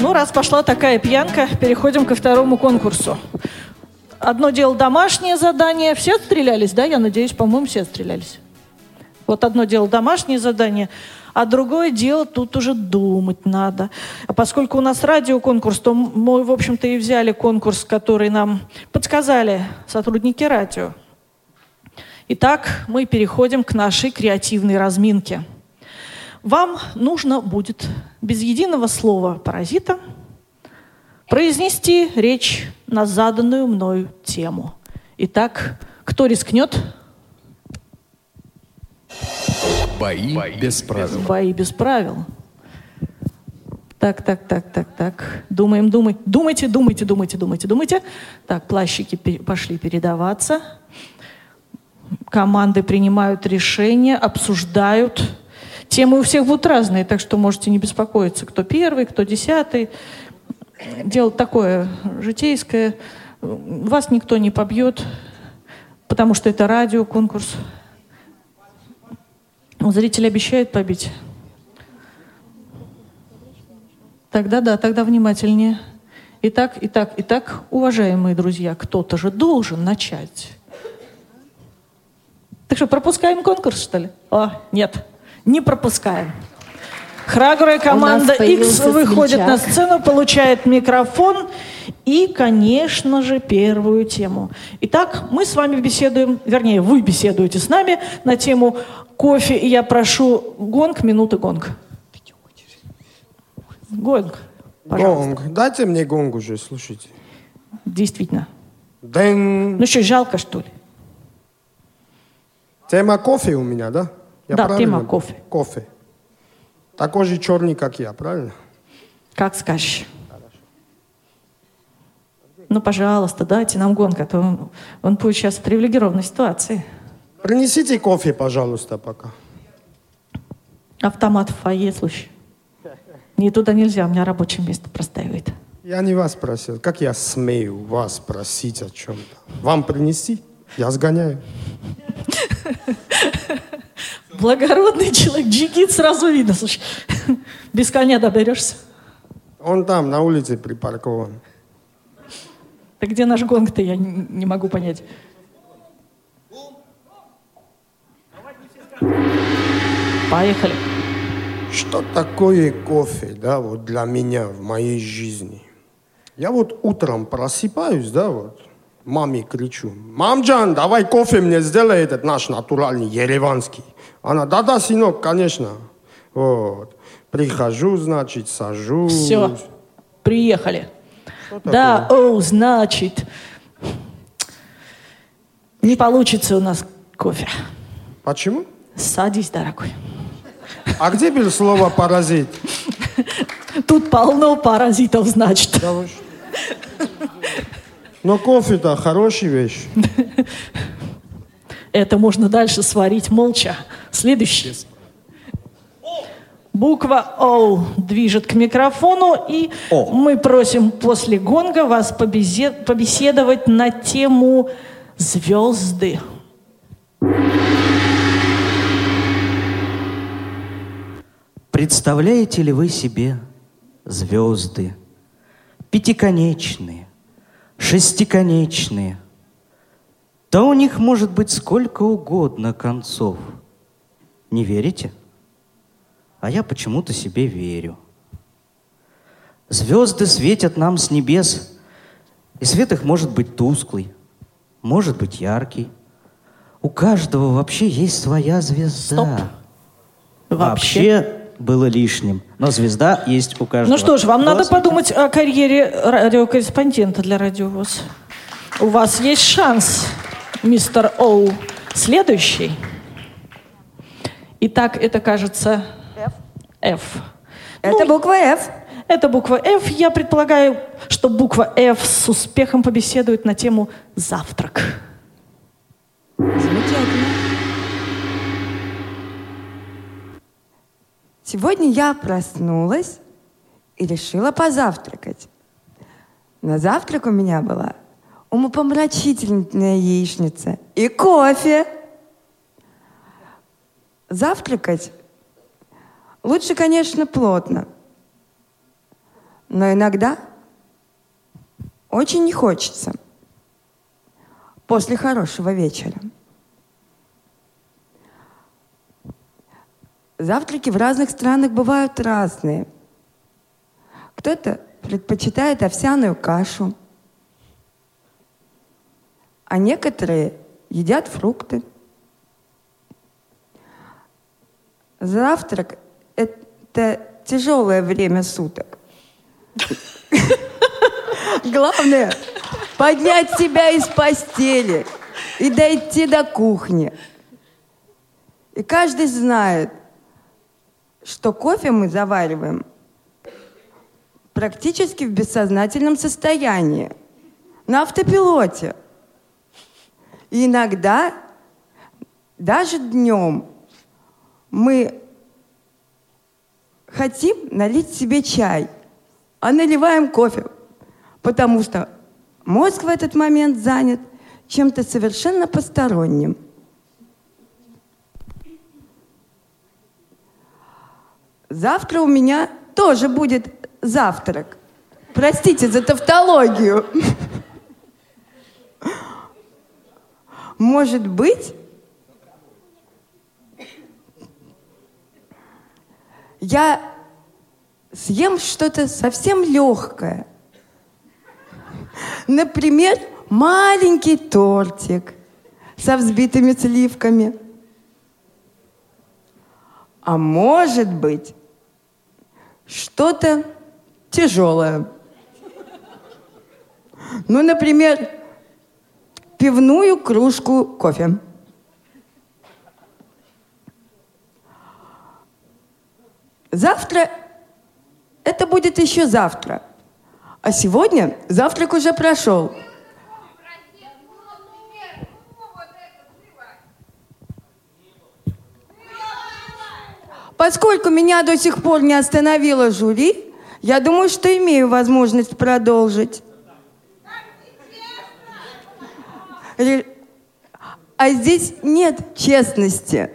Ну, раз пошла такая пьянка, переходим ко второму конкурсу. Одно дело домашнее задание. Все стрелялись, да? Я надеюсь, по-моему, все стрелялись. Вот одно дело домашнее задание, а другое дело тут уже думать надо. А поскольку у нас радиоконкурс, то мы, в общем-то, и взяли конкурс, который нам подсказали сотрудники радио. Итак, мы переходим к нашей креативной разминке. Вам нужно будет без единого слова паразита произнести речь на заданную мною тему. Итак, кто рискнет? Бои, Бои без правил. Бои без правил. Так, так, так, так, так. Думаем, думай. Думайте, думайте, думайте, думайте, думайте. Так, плащики пошли передаваться. Команды принимают решения, обсуждают. Темы у всех будут разные, так что можете не беспокоиться, кто первый, кто десятый. Дело такое житейское. Вас никто не побьет, потому что это радио, конкурс. Зритель обещает побить. Тогда да, тогда внимательнее. Итак, итак, итак, уважаемые друзья, кто-то же должен начать. Так что, пропускаем конкурс, что ли? О, нет, не пропускаем. Храбрая команда X выходит смельчак. на сцену, получает микрофон и, конечно же, первую тему. Итак, мы с вами беседуем, вернее, вы беседуете с нами на тему кофе, и я прошу гонг, минуты гонг. Гонг, пожалуйста. Гонг. Дайте мне гонг уже, слушайте. Действительно. Дэн. Ну что, жалко, что ли? Тема кофе у меня, да? Я да, тема кофе. Кофе. Такой же черный, как я, правильно? Как скажешь. Ну, пожалуйста, дайте нам гонка, то он, он будет сейчас в привилегированной ситуации. Принесите кофе, пожалуйста, пока. Автомат в фойе, слушай. Не туда нельзя, у меня рабочее место простаивает. Я не вас просил. Как я смею вас просить о чем-то? Вам принести? Я сгоняю. Благородный человек, джигит сразу видно, слушай. Без коня доберешься. Он там, на улице припаркован. Так где наш гонг-то, я не, не могу понять. Поехали. Что такое кофе, да, вот для меня в моей жизни? Я вот утром просыпаюсь, да, вот, маме кричу, «Мамджан, давай кофе мне сделай этот наш натуральный, ереванский». Она, да-да, сынок, конечно. Вот. Прихожу, значит, сажусь. Все, приехали. Да, о, значит, не получится у нас кофе. Почему? Садись, дорогой. А где было слово «паразит»? Тут полно паразитов, значит. Да Но кофе-то хорошая вещь. Это можно дальше сварить молча. Следующий. Буква О движет к микрофону, и О. мы просим после гонга вас побесед... побеседовать на тему звезды. Представляете ли вы себе звезды? Пятиконечные, шестиконечные – да у них может быть сколько угодно концов. Не верите? А я почему-то себе верю. Звезды светят нам с небес, и свет их может быть тусклый, может быть яркий. У каждого вообще есть своя звезда. Стоп. Вообще, вообще было лишним. Но звезда есть у каждого. Ну что ж, вам надо подумать о карьере радиокорреспондента для радиовоз. У вас есть шанс мистер Оу. Следующий. Итак, это кажется F. F. Это ну, буква F. Это буква F. Я предполагаю, что буква F с успехом побеседует на тему завтрак. Замечательно. Сегодня я проснулась и решила позавтракать. На завтрак у меня была умопомрачительная яичница и кофе. Завтракать лучше, конечно, плотно. Но иногда очень не хочется после хорошего вечера. Завтраки в разных странах бывают разные. Кто-то предпочитает овсяную кашу, а некоторые едят фрукты. Завтрак – это тяжелое время суток. Главное – поднять себя из постели и дойти до кухни. И каждый знает, что кофе мы завариваем практически в бессознательном состоянии, на автопилоте. И иногда, даже днем, мы хотим налить себе чай, а наливаем кофе, потому что мозг в этот момент занят чем-то совершенно посторонним. Завтра у меня тоже будет завтрак. Простите за тавтологию. Может быть, я съем что-то совсем легкое. Например, маленький тортик со взбитыми сливками. А может быть, что-то тяжелое. Ну, например, пивную кружку кофе. Завтра это будет еще завтра. А сегодня завтрак уже прошел. Поскольку меня до сих пор не остановило жюри, я думаю, что имею возможность продолжить. А здесь нет честности.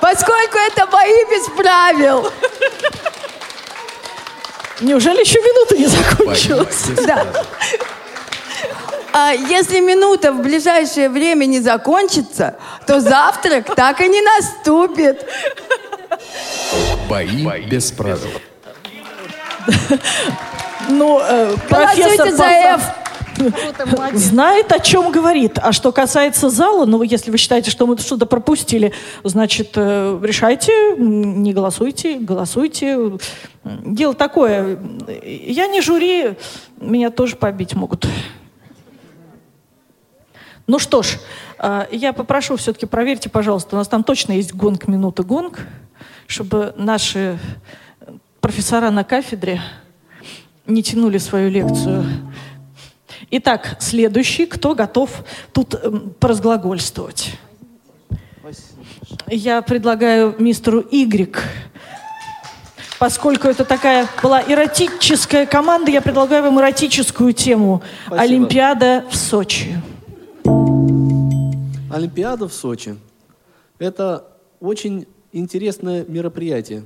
Поскольку это бои без правил. Неужели еще минута не закончилась? Бои Да. А если минута в ближайшее время не закончится, то завтрак так и не наступит. Бои без правил. Ну, э, профессор Голосуйте за F. знает, о чем говорит. А что касается зала, ну, если вы считаете, что мы что-то пропустили, значит, э, решайте, не голосуйте, голосуйте. Дело такое. Я не жюри, меня тоже побить могут. Ну что ж, э, я попрошу все-таки проверьте, пожалуйста, у нас там точно есть гонг, минута, гонг, чтобы наши профессора на кафедре не тянули свою лекцию. Итак, следующий, кто готов тут эм, поразглагольствовать? Я предлагаю мистеру Игрик. Поскольку это такая была эротическая команда, я предлагаю вам эротическую тему. Спасибо. Олимпиада в Сочи. Олимпиада в Сочи – это очень интересное мероприятие.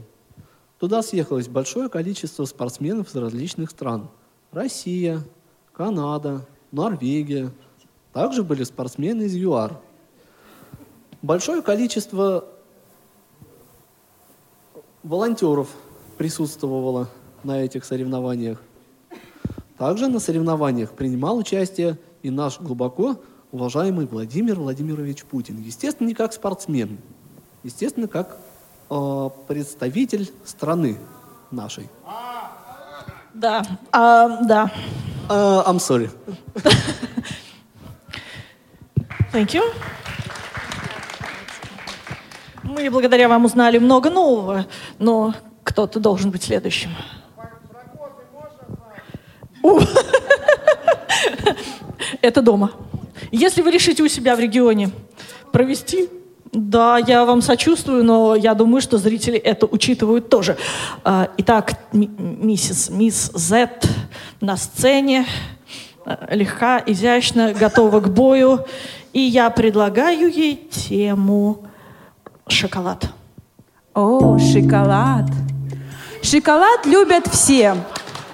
Туда съехалось большое количество спортсменов из различных стран. Россия, Канада, Норвегия. Также были спортсмены из ЮАР. Большое количество волонтеров присутствовало на этих соревнованиях. Также на соревнованиях принимал участие и наш глубоко уважаемый Владимир Владимирович Путин. Естественно, не как спортсмен, естественно, как э, представитель страны нашей. Да, а, да. Uh, I'm sorry. Thank you. Мы благодаря вам узнали много нового, но кто-то должен быть следующим. Это дома. Если вы решите у себя в регионе провести, да, я вам сочувствую, но я думаю, что зрители это учитывают тоже. А, Итак, ми- миссис, мисс Z на сцене, э, легка, изящно, готова к бою. И я предлагаю ей тему шоколад. О, шоколад. Шоколад любят все.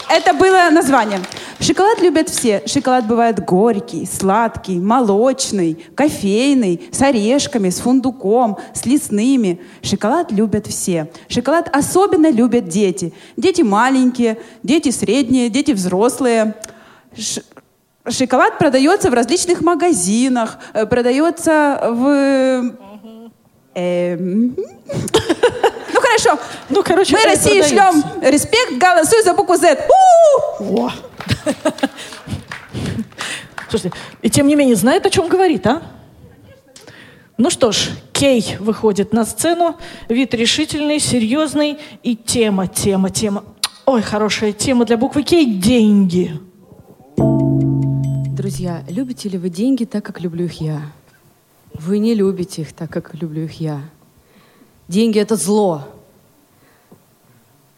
Это было название. Шоколад любят все. Шоколад бывает горький, сладкий, молочный, кофейный, с орешками, с фундуком, с лесными. Шоколад любят все. Шоколад особенно любят дети. Дети маленькие, дети средние, дети взрослые. Ш- Шоколад продается в различных магазинах, э, продается в... Эм, Ну хорошо. Ну, короче, Мы России шлем респект, голосуй за букву Z. У! О! Слушайте, и тем не менее знает, о чем говорит, а? Ну что ж, Кей выходит на сцену, вид решительный, серьезный, и тема, тема, тема. Ой, хорошая тема для буквы Кей – деньги. Друзья, любите ли вы деньги так, как люблю их я? Вы не любите их так, как люблю их я. Деньги — это зло.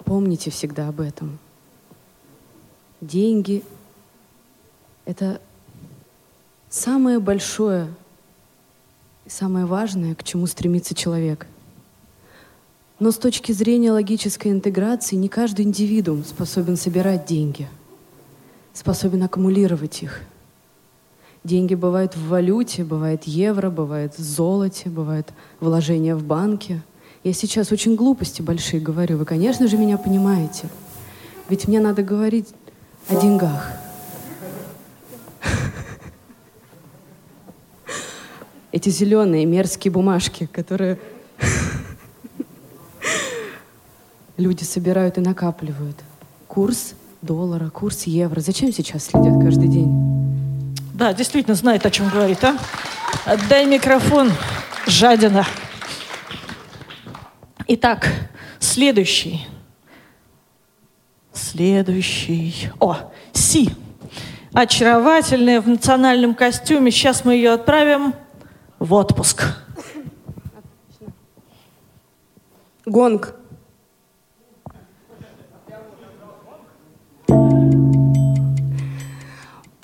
Помните всегда об этом. Деньги — это самое большое и самое важное, к чему стремится человек. Но с точки зрения логической интеграции не каждый индивидуум способен собирать деньги, способен аккумулировать их. Деньги бывают в валюте, бывает евро, бывает в золоте, бывает вложения в банке. Я сейчас очень глупости большие говорю. Вы, конечно же, меня понимаете. Ведь мне надо говорить о деньгах. Эти зеленые мерзкие бумажки, которые люди собирают и накапливают. Курс доллара, курс евро. Зачем сейчас следят каждый день? Да, действительно знает, о чем говорит, а? Отдай микрофон, жадина. Итак, следующий. Следующий. О, Си. Очаровательная в национальном костюме. Сейчас мы ее отправим в отпуск. Гонг.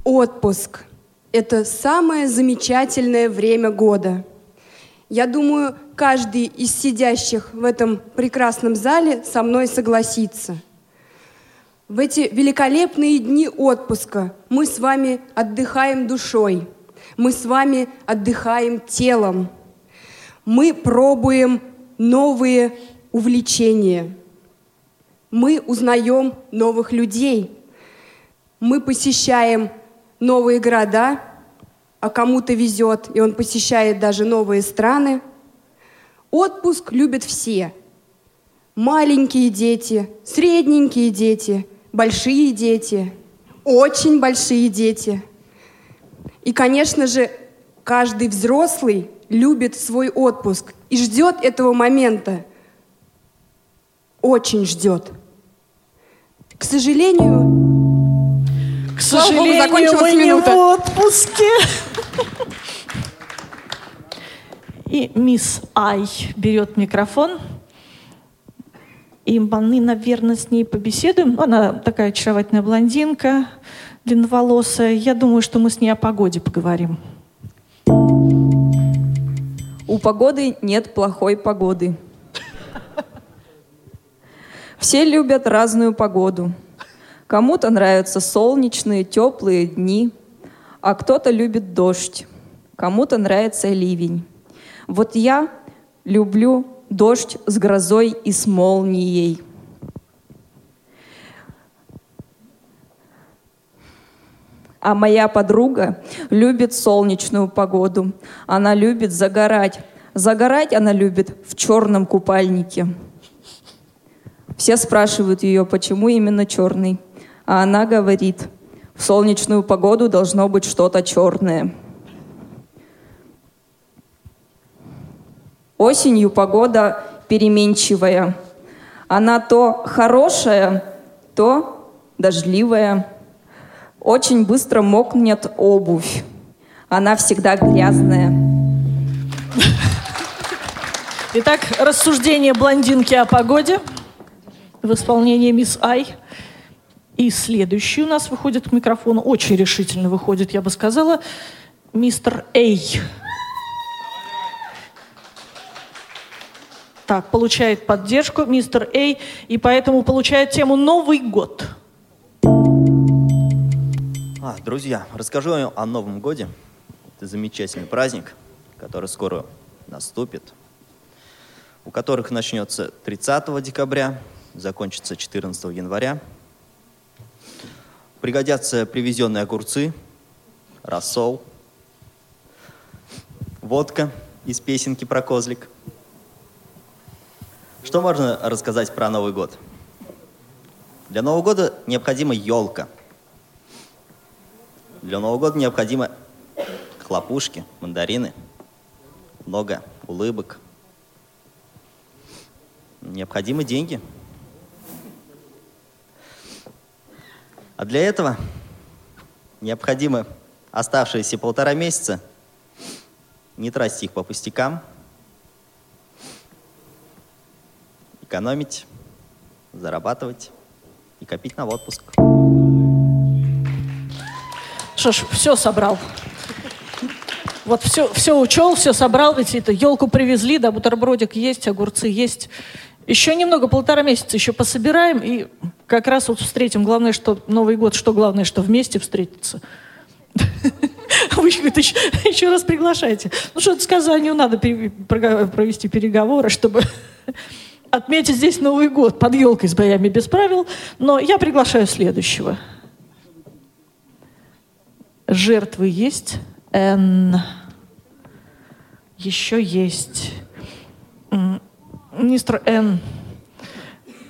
Отпуск – это самое замечательное время года. Я думаю, каждый из сидящих в этом прекрасном зале со мной согласится. В эти великолепные дни отпуска мы с вами отдыхаем душой, мы с вами отдыхаем телом, мы пробуем новые увлечения, мы узнаем новых людей, мы посещаем новые города, а кому-то везет, и он посещает даже новые страны. Отпуск любят все. Маленькие дети, средненькие дети, большие дети, очень большие дети. И, конечно же, каждый взрослый любит свой отпуск и ждет этого момента. Очень ждет. К сожалению, К Слава богу, сожалению, закончилась мы не минута. в отпуске. И мисс Ай берет микрофон. И мы, наверное, с ней побеседуем. Она такая очаровательная блондинка, длинноволосая. Я думаю, что мы с ней о погоде поговорим. У погоды нет плохой погоды. Все любят разную погоду. Кому-то нравятся солнечные, теплые дни, а кто-то любит дождь, кому-то нравится ливень. Вот я люблю дождь с грозой и с молнией. А моя подруга любит солнечную погоду. Она любит загорать. Загорать она любит в черном купальнике. Все спрашивают ее, почему именно черный. А она говорит, в солнечную погоду должно быть что-то черное. Осенью погода переменчивая. Она то хорошая, то дождливая. Очень быстро мокнет обувь. Она всегда грязная. Итак, рассуждение блондинки о погоде в исполнении мисс Ай. И следующий у нас выходит к микрофону, очень решительно выходит, я бы сказала, мистер Эй. Так, получает поддержку мистер Эй, и поэтому получает тему «Новый год». А, друзья, расскажу вам о Новом Годе. Это замечательный праздник, который скоро наступит, у которых начнется 30 декабря, закончится 14 января. Пригодятся привезенные огурцы, рассол, водка из песенки про козлик. Что можно рассказать про Новый год? Для Нового года необходима елка. Для Нового года необходимы хлопушки, мандарины, много улыбок. Необходимы деньги. А для этого необходимо оставшиеся полтора месяца не тратить их по пустякам, экономить, зарабатывать и копить на отпуск. Что ж, все собрал. Вот все, все учел, все собрал, ведь это елку привезли, да, бутербродик есть, огурцы есть. Еще немного, полтора месяца еще пособираем, и как раз вот встретим. Главное, что Новый год, что главное, что вместе встретиться. Вы еще, раз приглашайте. Ну что, с Казанью надо провести переговоры, чтобы отметить здесь Новый год под елкой с боями без правил. Но я приглашаю следующего. Жертвы есть. Н. Еще есть. М, Мистер Н.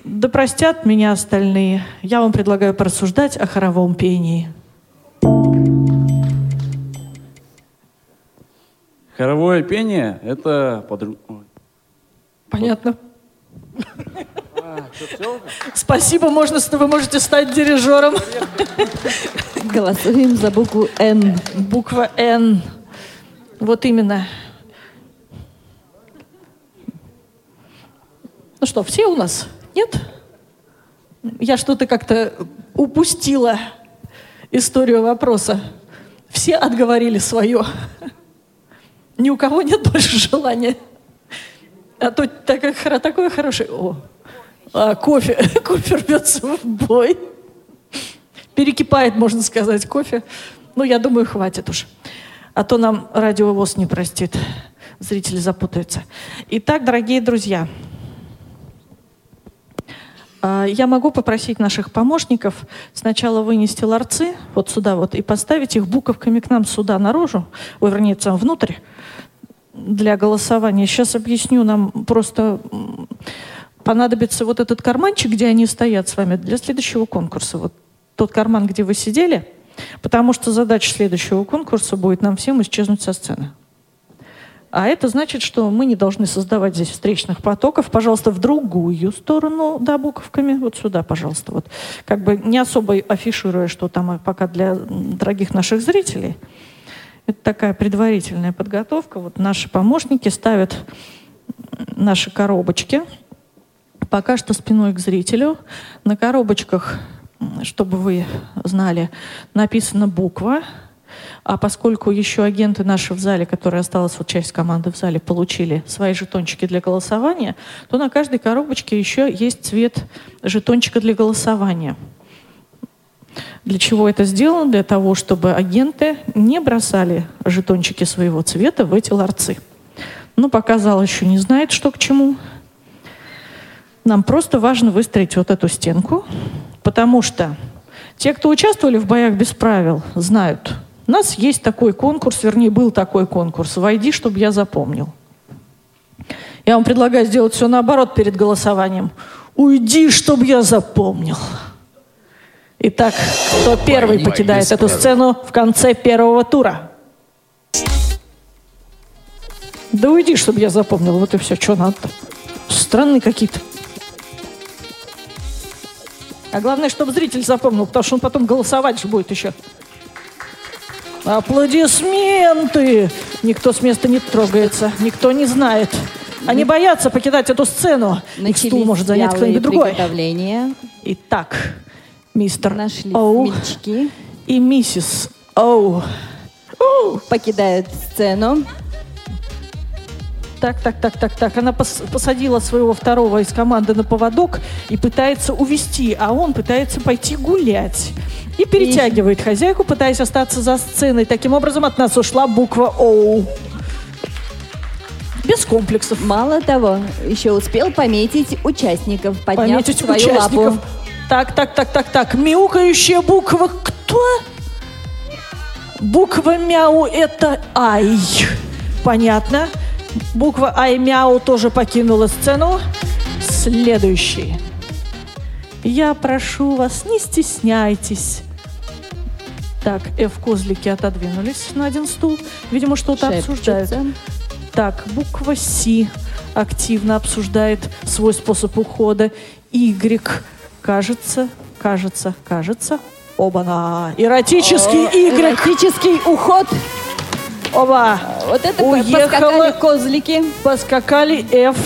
Да простят меня остальные. Я вам предлагаю порассуждать о хоровом пении. Хоровое пение — это подру... Спасибо, можно, вы можете стать дирижером. Голосуем за букву Н. Буква Н. Вот именно. Ну что, все у нас? Нет? Я что-то как-то упустила историю вопроса. Все отговорили свое. Ни у кого нет больше желания. А то так как хоро- такое хорошее... О, а, кофе. кофе рвется в бой. Перекипает, можно сказать, кофе. Ну, я думаю, хватит уж. А то нам радиовоз не простит. Зрители запутаются. Итак, дорогие друзья, а, я могу попросить наших помощников сначала вынести ларцы вот сюда вот и поставить их буковками к нам сюда наружу, вернее, сам внутрь для голосования. Сейчас объясню, нам просто понадобится вот этот карманчик, где они стоят с вами, для следующего конкурса. Вот тот карман, где вы сидели, потому что задача следующего конкурса будет нам всем исчезнуть со сцены. А это значит, что мы не должны создавать здесь встречных потоков. Пожалуйста, в другую сторону, да, буковками. Вот сюда, пожалуйста. Вот. Как бы не особо афишируя, что там э, пока для дорогих наших зрителей. Это такая предварительная подготовка. Вот наши помощники ставят наши коробочки. Пока что спиной к зрителю. На коробочках, чтобы вы знали, написана буква. А поскольку еще агенты наши в зале, которые осталась вот часть команды в зале, получили свои жетончики для голосования, то на каждой коробочке еще есть цвет жетончика для голосования. Для чего это сделано? Для того, чтобы агенты не бросали жетончики своего цвета в эти ларцы. Но пока зал еще не знает, что к чему. Нам просто важно выстроить вот эту стенку, потому что те, кто участвовали в боях без правил, знают, у нас есть такой конкурс, вернее, был такой конкурс. Войди, чтобы я запомнил. Я вам предлагаю сделать все наоборот перед голосованием. Уйди, чтобы я запомнил. Итак, кто первый покидает эту сцену в конце первого тура? Да уйди, чтобы я запомнил. Вот и все. Что надо-то? Странные какие-то. А главное, чтобы зритель запомнил, потому что он потом голосовать же будет еще. Аплодисменты! Никто с места не трогается, никто не знает. Они боятся покидать эту сцену. Их стул может занять кто-нибудь другой. Итак, мистер Нашли Оу смельчаки. и миссис Оу. Оу. Покидают сцену. Так, так, так, так, так. Она пос- посадила своего второго из команды на поводок и пытается увести, а он пытается пойти гулять. И перетягивает хозяйку, пытаясь остаться за сценой. Таким образом, от нас ушла буква О. Без комплексов. Мало того, еще успел пометить участников, подняв Пометить свою участников. лапу. Так, так, так, так, так. Мяукающая буква кто? Буква мяу это ай. Понятно. Буква ай мяу тоже покинула сцену. Следующий. Я прошу вас, не стесняйтесь. Так, F козлики отодвинулись на один стул. Видимо, что-то обсуждают. Так, буква С активно обсуждает свой способ ухода. Y, кажется, кажется, кажется. Оба-на! Эротический О, Y! Эротический уход. Оба! Вот это Уехала, поскакали козлики. Поскакали F,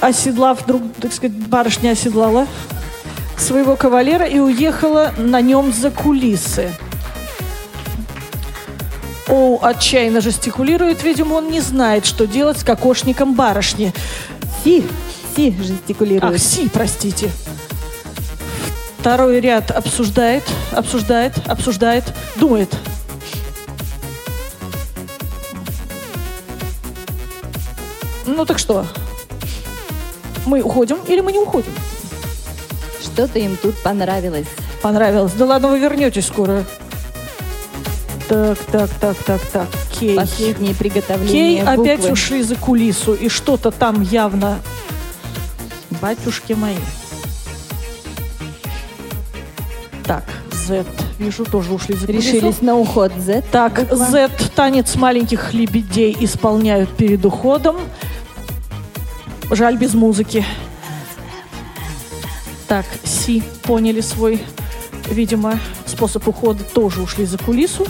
оседлав друг, так сказать, барышня оседлала своего кавалера и уехала на нем за кулисы. Оу отчаянно жестикулирует, видимо, он не знает, что делать с кокошником барышни. Си, Си жестикулирует. Ах, Си, простите. Второй ряд обсуждает, обсуждает, обсуждает, думает. Ну так что? Мы уходим или мы не уходим? Что-то им тут понравилось. Понравилось. Да ладно, вы вернетесь скоро. Так, так, так, так, так. Кей. Последние Кей приготовления опять буквы. ушли за кулису, и что-то там явно... Батюшки мои. Z. Вижу, тоже ушли за. Решились на уход Z. Так, буква. Z танец маленьких лебедей исполняют перед уходом. Жаль, без музыки. Так, Си поняли свой, видимо, способ ухода, тоже ушли за кулису.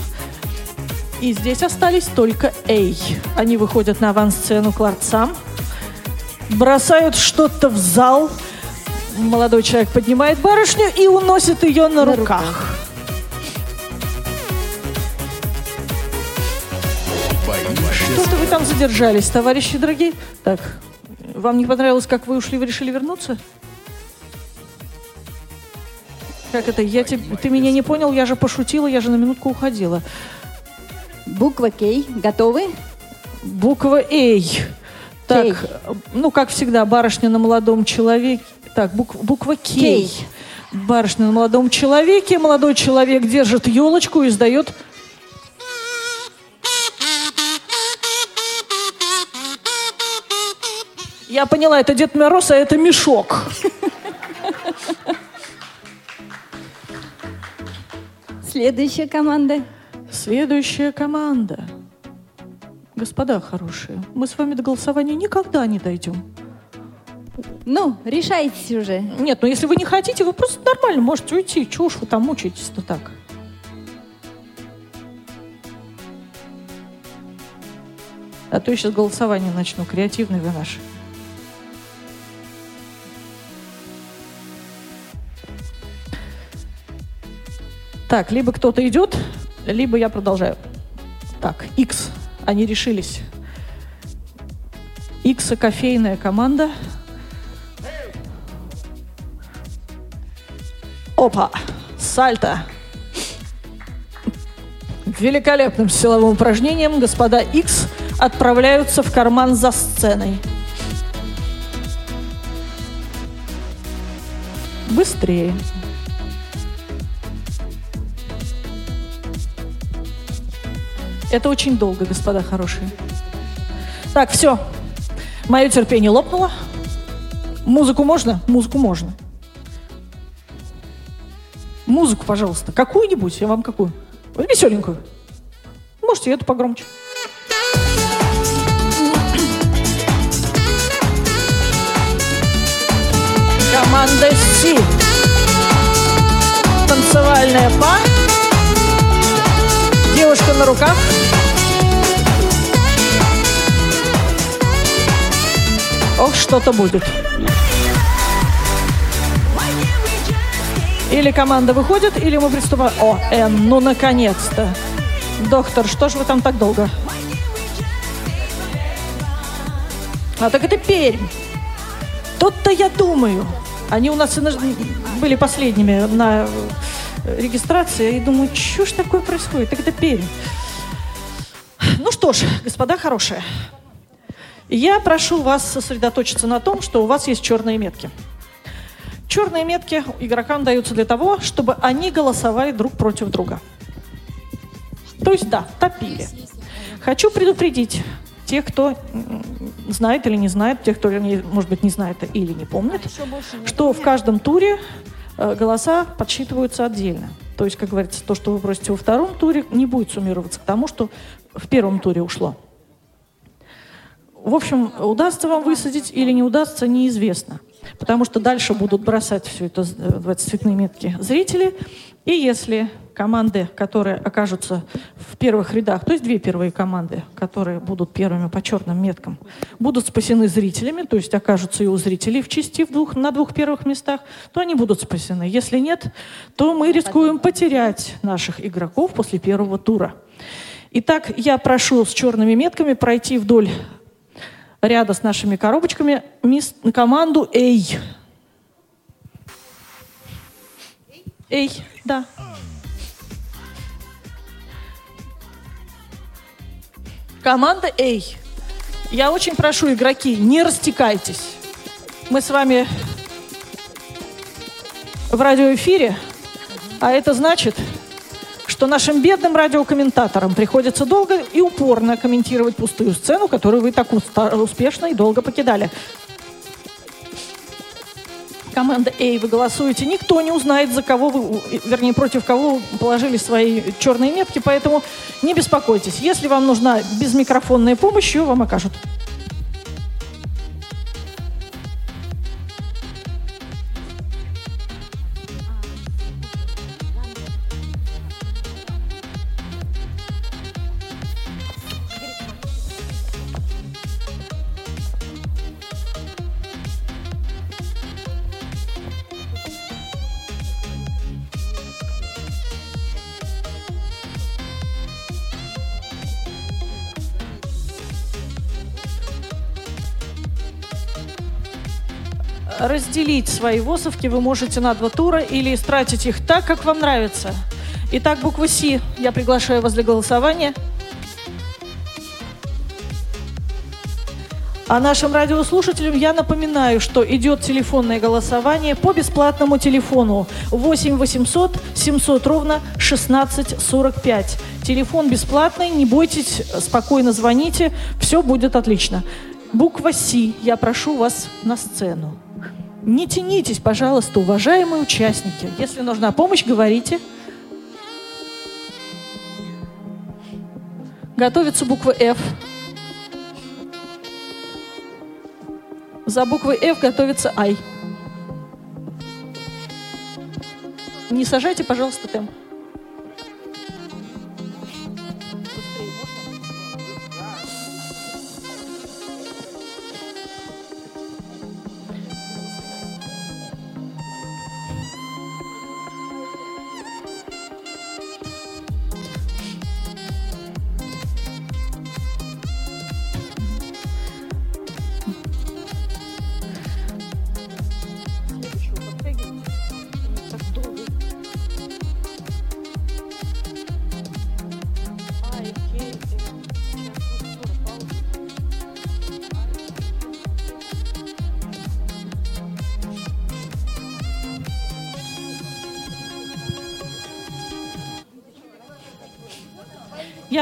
И здесь остались только Эй. Они выходят на авансцену к ларцам, бросают что-то в зал. Молодой человек поднимает барышню и уносит ее на, На руках. Что-то вы там задержались, товарищи дорогие. Так, вам не понравилось, как вы ушли, вы решили вернуться? Как это? Я теб- Ты меня не понял, я же пошутила, я же на минутку уходила. Буква Кей. Готовы? Буква Эй. Так, ну, как всегда, барышня на молодом человеке. Так, бук- буква Кей. Кей. Барышня на молодом человеке. Молодой человек держит елочку и издает... Я поняла, это Дед Мороз, а это мешок. Следующая команда. Следующая команда. Господа хорошие, мы с вами до голосования никогда не дойдем. Ну, решайтесь уже. Нет, ну если вы не хотите, вы просто нормально можете уйти. Чего уж вы там мучаетесь-то так? А то я сейчас голосование начну. Креативный вы наш. Так, либо кто-то идет, либо я продолжаю. Так, X. Они решились. X кофейная команда. Опа! Сальто! Великолепным силовым упражнением господа X отправляются в карман за сценой. Быстрее. Это очень долго, господа хорошие. Так, все. Мое терпение лопнуло. Музыку можно? Музыку можно. Музыку, пожалуйста. Какую-нибудь. Я вам какую? Веселенькую. Можете эту погромче. Команда Си. Танцевальная па. Девушка на руках. Ох, что-то будет. Или команда выходит, или мы приступаем. О, Н, ну наконец-то. Доктор, что ж вы там так долго? А так это Пермь. Тут-то я думаю. Они у нас были последними на э, регистрации. И думаю, что ж такое происходит? Так это Пермь. Ну что ж, господа хорошие. Я прошу вас сосредоточиться на том, что у вас есть черные метки. Черные метки игрокам даются для того, чтобы они голосовали друг против друга. То есть, да, топили. Хочу предупредить тех, кто знает или не знает, тех, кто, может быть, не знает или не помнит, что в каждом туре э, голоса подсчитываются отдельно. То есть, как говорится, то, что вы бросите во втором туре, не будет суммироваться к тому, что в первом туре ушло. В общем, удастся вам высадить или не удастся, неизвестно. Потому что дальше будут бросать все это э, в эти цветные метки зрители. И если команды, которые окажутся в первых рядах, то есть две первые команды, которые будут первыми по черным меткам, будут спасены зрителями, то есть окажутся и у зрителей в части в двух, на двух первых местах, то они будут спасены. Если нет, то мы рискуем потерять наших игроков после первого тура. Итак, я прошу с черными метками пройти вдоль ряда с нашими коробочками мис- команду «Эй». «Эй», да. Команда «Эй». Я очень прошу, игроки, не растекайтесь. Мы с вами в радиоэфире, а это значит, что нашим бедным радиокомментаторам приходится долго и упорно комментировать пустую сцену, которую вы так успешно и долго покидали. Команда «Эй», вы голосуете. Никто не узнает, за кого вы, вернее, против кого вы положили свои черные метки, поэтому не беспокойтесь. Если вам нужна безмикрофонная помощь, ее вам окажут. Разделить свои восовки вы можете на два тура или истратить их так, как вам нравится. Итак, буква С. Я приглашаю вас для голосования. А нашим радиослушателям я напоминаю, что идет телефонное голосование по бесплатному телефону 8 800 700 ровно 16 45. Телефон бесплатный, не бойтесь, спокойно звоните, все будет отлично. Буква С. Я прошу вас на сцену. Не тянитесь, пожалуйста, уважаемые участники. Если нужна помощь, говорите. Готовится буква F. За буквой F готовится I. Не сажайте, пожалуйста, темп.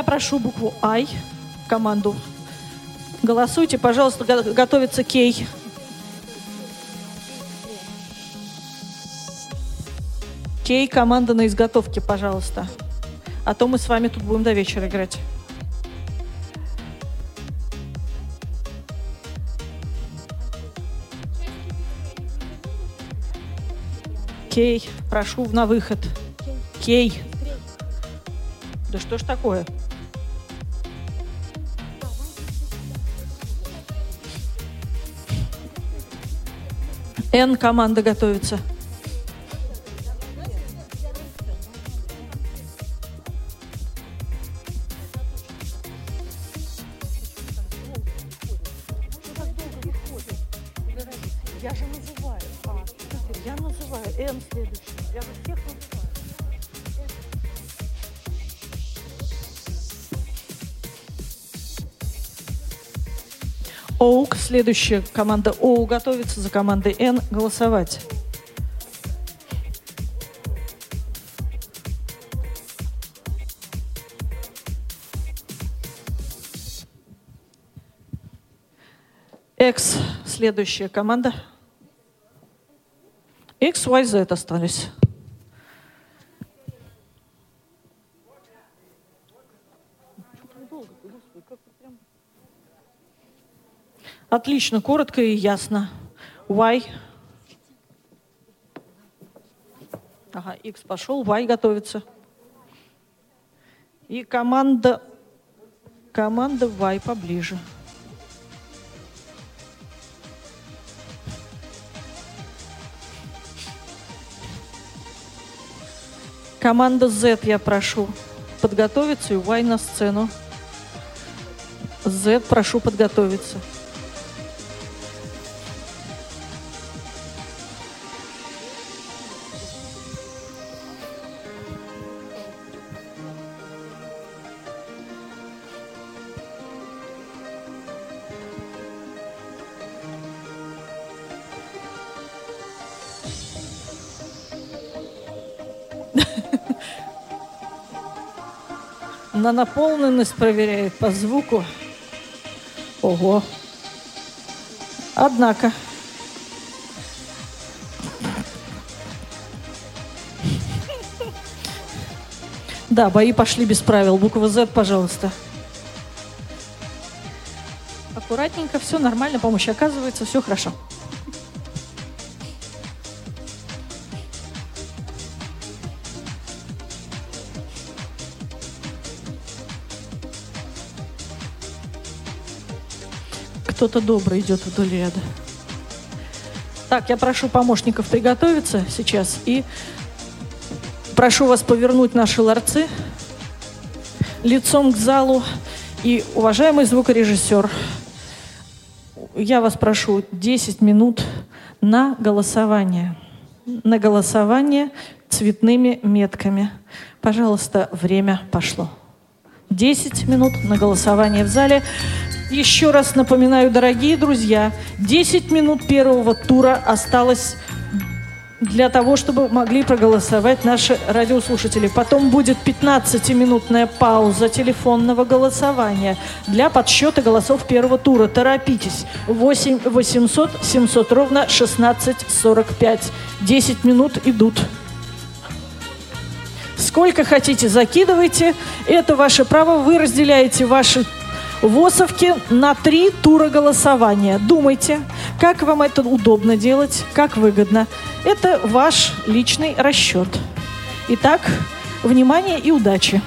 Прошу букву I, команду. Голосуйте, пожалуйста, го- готовится Кей. Кей, команда на изготовке, пожалуйста. А то мы с вами тут будем до вечера играть. Кей, прошу на выход. Кей. Да что ж такое? Н команда готовится. Следующая команда ОУ готовится за командой Н голосовать. X, следующая команда. X, Y, Z остались. Отлично, коротко и ясно. Y. Ага, X пошел, Y готовится. И команда, команда Y поближе. Команда Z я прошу подготовиться и Y на сцену. Z прошу подготовиться. На наполненность проверяет по звуку. Ого. Однако. Да, бои пошли без правил. Буква Z, пожалуйста. Аккуратненько, все нормально, помощь оказывается, все хорошо. Кто-то добрый идет вдоль ряда. Так, я прошу помощников приготовиться сейчас и прошу вас повернуть наши ларцы лицом к залу. И, уважаемый звукорежиссер, я вас прошу 10 минут на голосование. На голосование цветными метками. Пожалуйста, время пошло. 10 минут на голосование в зале. Еще раз напоминаю, дорогие друзья, 10 минут первого тура осталось для того, чтобы могли проголосовать наши радиослушатели. Потом будет 15-минутная пауза телефонного голосования для подсчета голосов первого тура. Торопитесь. 8 800 700 ровно 16 45. 10 минут идут. Сколько хотите, закидывайте. Это ваше право. Вы разделяете ваши ВОСовки на три тура голосования. Думайте, как вам это удобно делать, как выгодно. Это ваш личный расчет. Итак, внимание и удачи.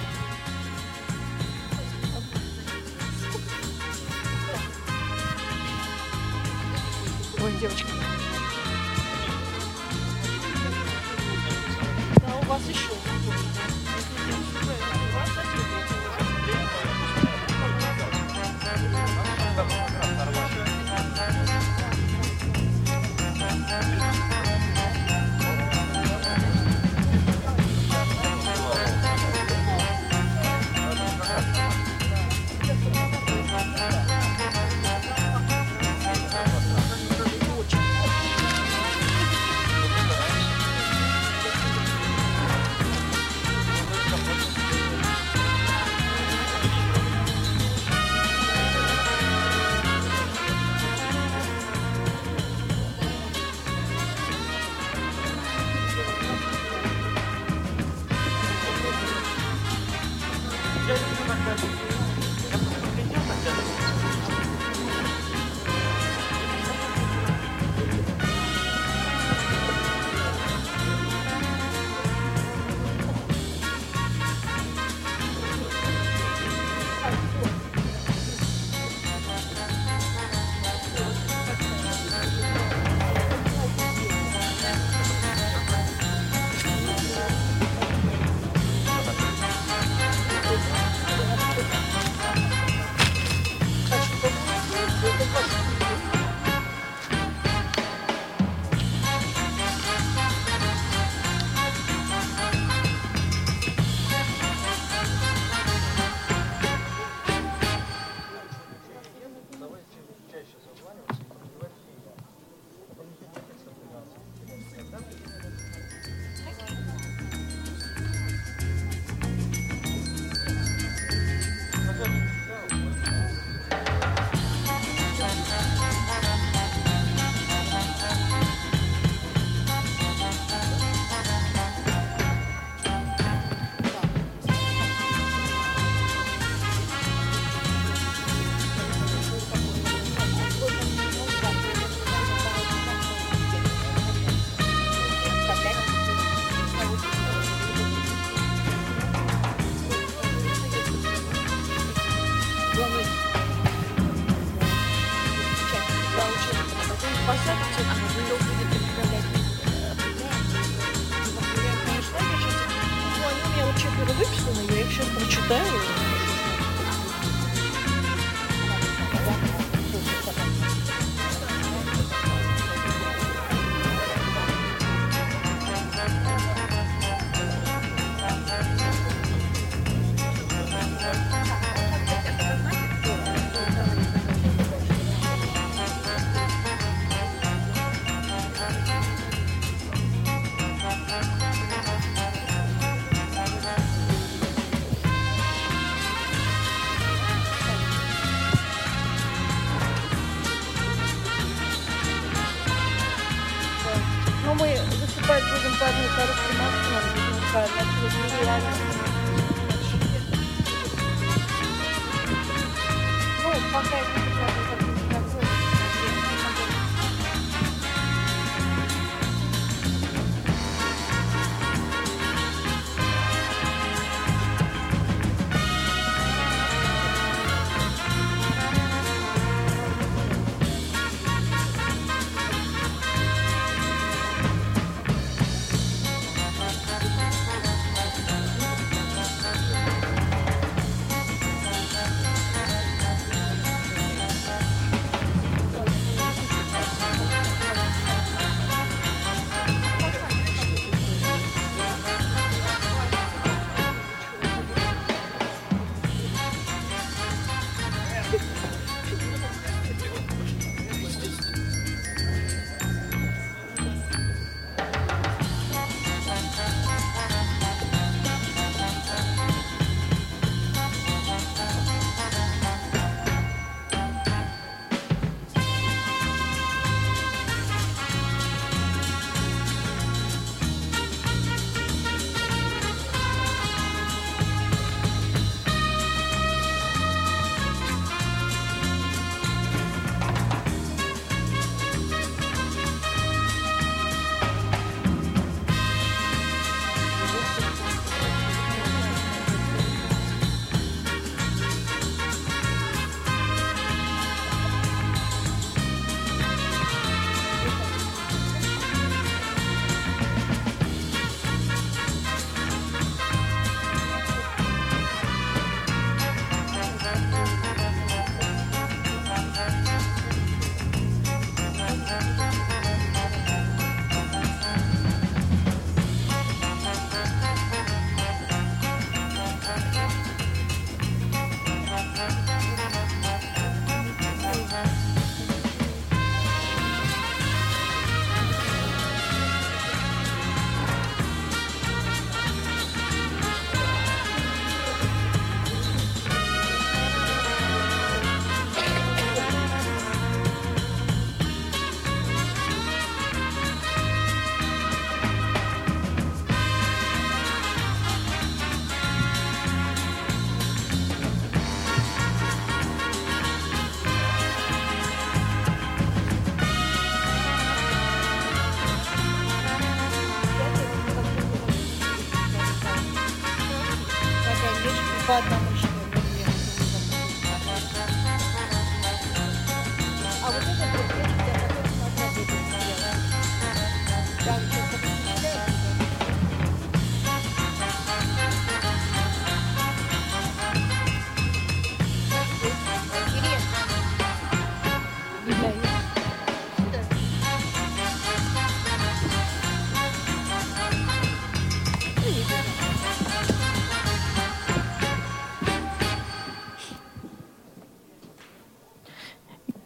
По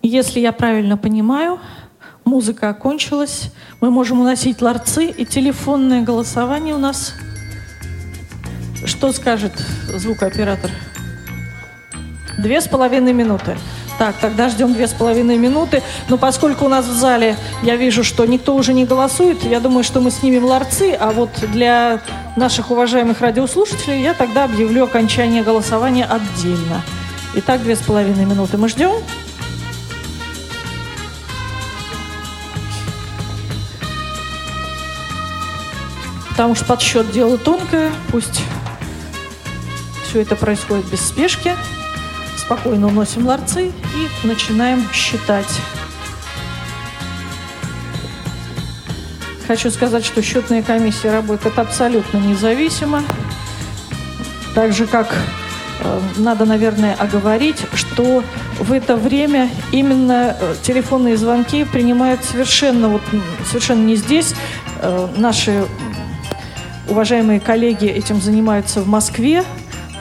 Если я правильно понимаю, музыка окончилась, мы можем уносить ларцы, и телефонное голосование у нас... Что скажет звукооператор? Две с половиной минуты. Так, тогда ждем две с половиной минуты. Но поскольку у нас в зале я вижу, что никто уже не голосует, я думаю, что мы снимем ларцы, а вот для наших уважаемых радиослушателей я тогда объявлю окончание голосования отдельно. Итак, две с половиной минуты мы ждем. Потому что подсчет дело тонкое, пусть все это происходит без спешки. Спокойно уносим ларцы и начинаем считать. Хочу сказать, что счетная комиссия работает абсолютно независимо. Так же, как э, надо, наверное, оговорить, что в это время именно э, телефонные звонки принимают совершенно, вот, совершенно не здесь. Э, Наши уважаемые коллеги этим занимаются в Москве,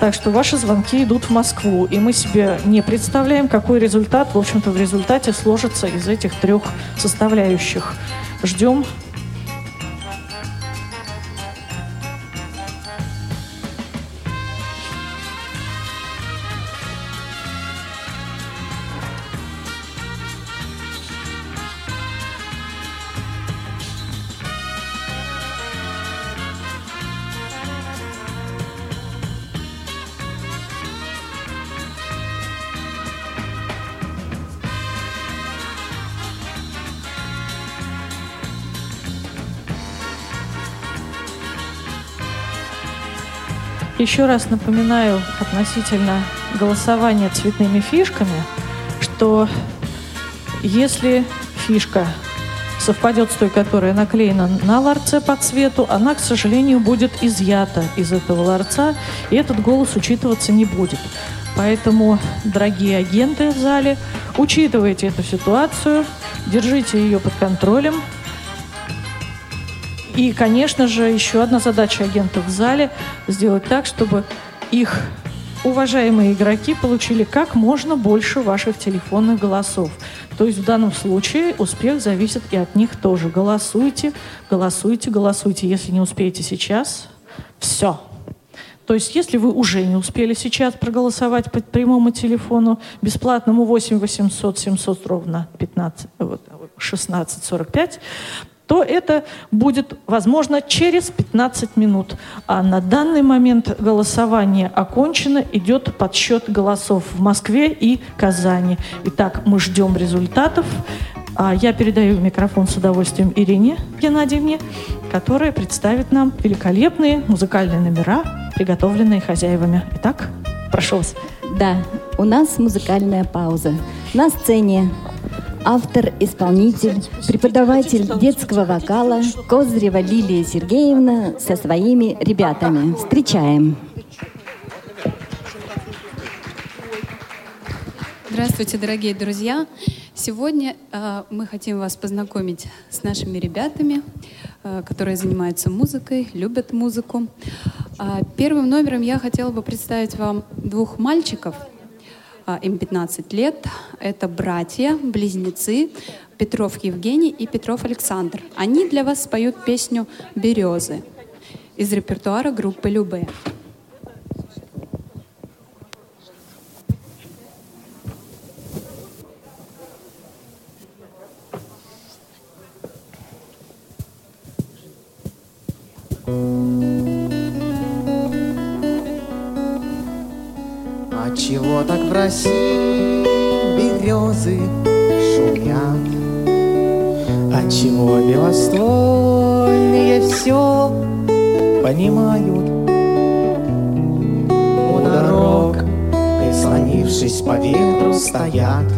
так что ваши звонки идут в Москву, и мы себе не представляем, какой результат, в общем-то, в результате сложится из этих трех составляющих. Ждем. Еще раз напоминаю относительно голосования цветными фишками, что если фишка совпадет с той, которая наклеена на ларце по цвету, она, к сожалению, будет изъята из этого ларца, и этот голос учитываться не будет. Поэтому, дорогие агенты в зале, учитывайте эту ситуацию, держите ее под контролем, и, конечно же, еще одна задача агентов в зале – сделать так, чтобы их уважаемые игроки получили как можно больше ваших телефонных голосов. То есть в данном случае успех зависит и от них тоже. Голосуйте, голосуйте, голосуйте. Если не успеете сейчас, все. То есть, если вы уже не успели сейчас проголосовать по прямому телефону, бесплатному 8 800 700 ровно 15, вот, 16 45, то это будет возможно через 15 минут. А на данный момент голосование окончено, идет подсчет голосов в Москве и Казани. Итак, мы ждем результатов. А я передаю микрофон с удовольствием Ирине Геннадьевне, которая представит нам великолепные музыкальные номера, приготовленные хозяевами. Итак, прошу вас. Да, у нас музыкальная пауза. На сцене автор, исполнитель, преподаватель детского вокала Козырева Лилия Сергеевна со своими ребятами. Встречаем. Здравствуйте, дорогие друзья! Сегодня э, мы хотим вас познакомить с нашими ребятами, э, которые занимаются музыкой, любят музыку. А первым номером я хотела бы представить вам двух мальчиков. А, им 15 лет. Это братья, близнецы Петров Евгений и Петров Александр. Они для вас споют песню «Березы» из репертуара группы «Любе». А чего так в России березы шумят? А чего белоствольные все понимают? У дорог, прислонившись по ветру, стоят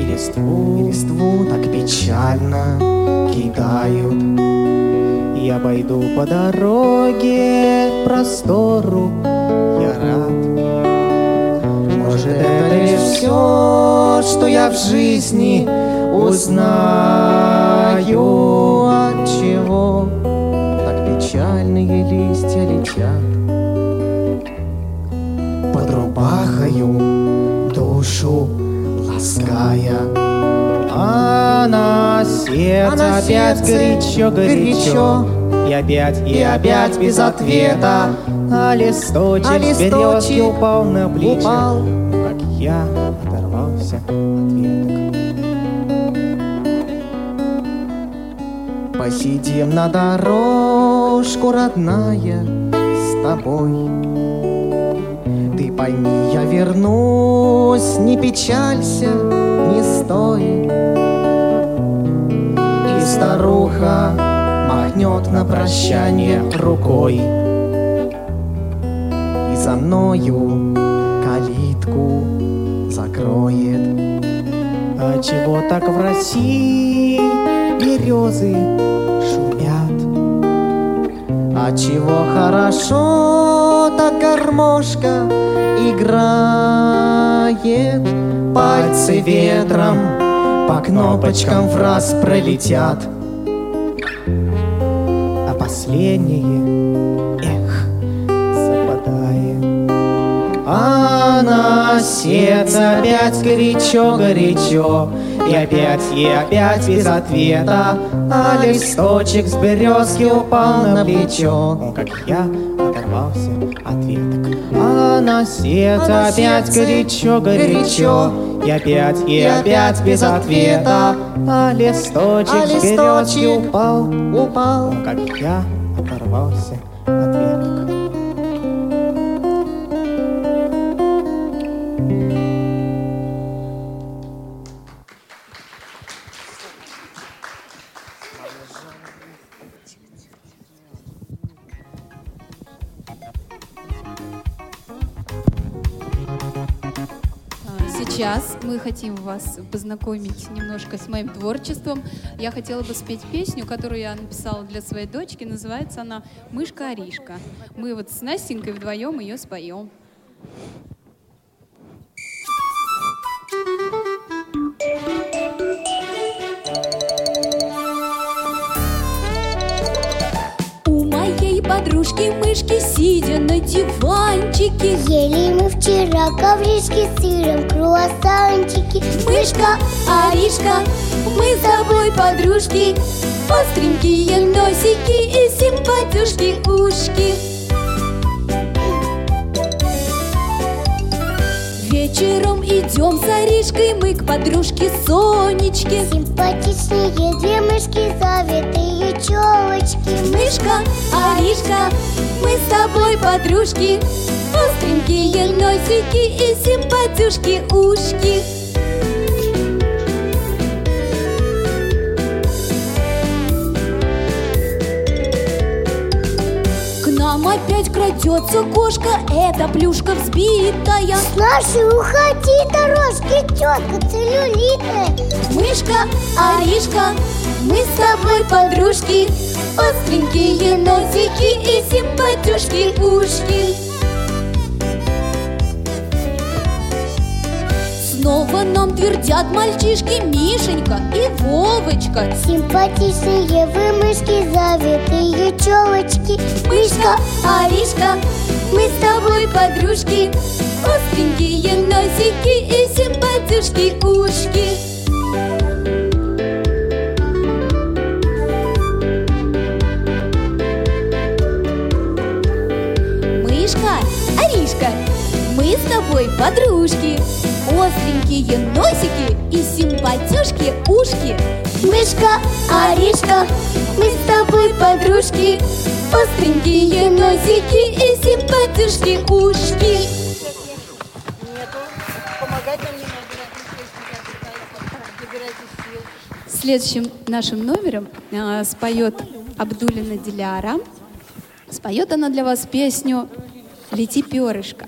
И листву, и листву так печально кидают Я пойду по дороге простору все, что я в жизни узнаю, от чего так печальные листья летят. Под рубахою душу лаская, а на сердце А на опять сердце горячо, горячо, горячо. и опять, и опять без ответа, а листочек, А с березки листочек упал на плечи, упал. как я Посидим на дорожку, родная, с тобой. Ты пойми, я вернусь, не печалься, не стой. И старуха махнет на прощание рукой. И за мною калитку закроет. А чего так в России березы шумят? А чего хорошо, так гармошка играет. Пальцы ветром по кнопочкам в раз пролетят. А последнее, эх, западает. А на сердце опять горячо-горячо И опять, и опять без ответа А листочек с березки упал на плечо. Как я оторвался от веток. А на сердце опять горячо-горячо И опять, и опять без ответа А листочек с березки упал, упал. Как я оторвался от веток хотим вас познакомить немножко с моим творчеством. Я хотела бы спеть песню, которую я написала для своей дочки. Называется она «Мышка Аришка». Мы вот с Настенькой вдвоем ее споем. У моей подружки мышки, сидя на диванчике. Ели мы вчера ковришки с сыром, круассанчики. Мышка, Аришка, мы с тобой подружки. Остренькие носики и симпатюшки ушки. Вечером идем с Аришкой мы к подружке Сонечке. Симпатичные две мышки, завитые челочки Мышка, Аришка, мы с тобой подружки. Остренькие носики и симпатюшки ушки Нам опять крадется кошка, это плюшка взбитая. С нашей уходи дорожки, тетка целлюлитная Мышка, Аришка, мы с тобой подружки. Остренькие носики и симпатюшки ушки Снова нам твердят мальчишки Мишенька и Вовочка. Симпатичные вы мышки, завитые челочки Мышка, Аришка, мы с тобой подружки. Остренькие носики и симпатюшки ушки. Мышка, Аришка, мы с тобой подружки Остренькие носики и симпатюшки ушки Мышка, Аришка, мы с тобой подружки Остренькие носики и симпатюшки ушки Следующим нашим номером э, споет Абдулина Диляра. Споет она для вас песню «Лети, перышко».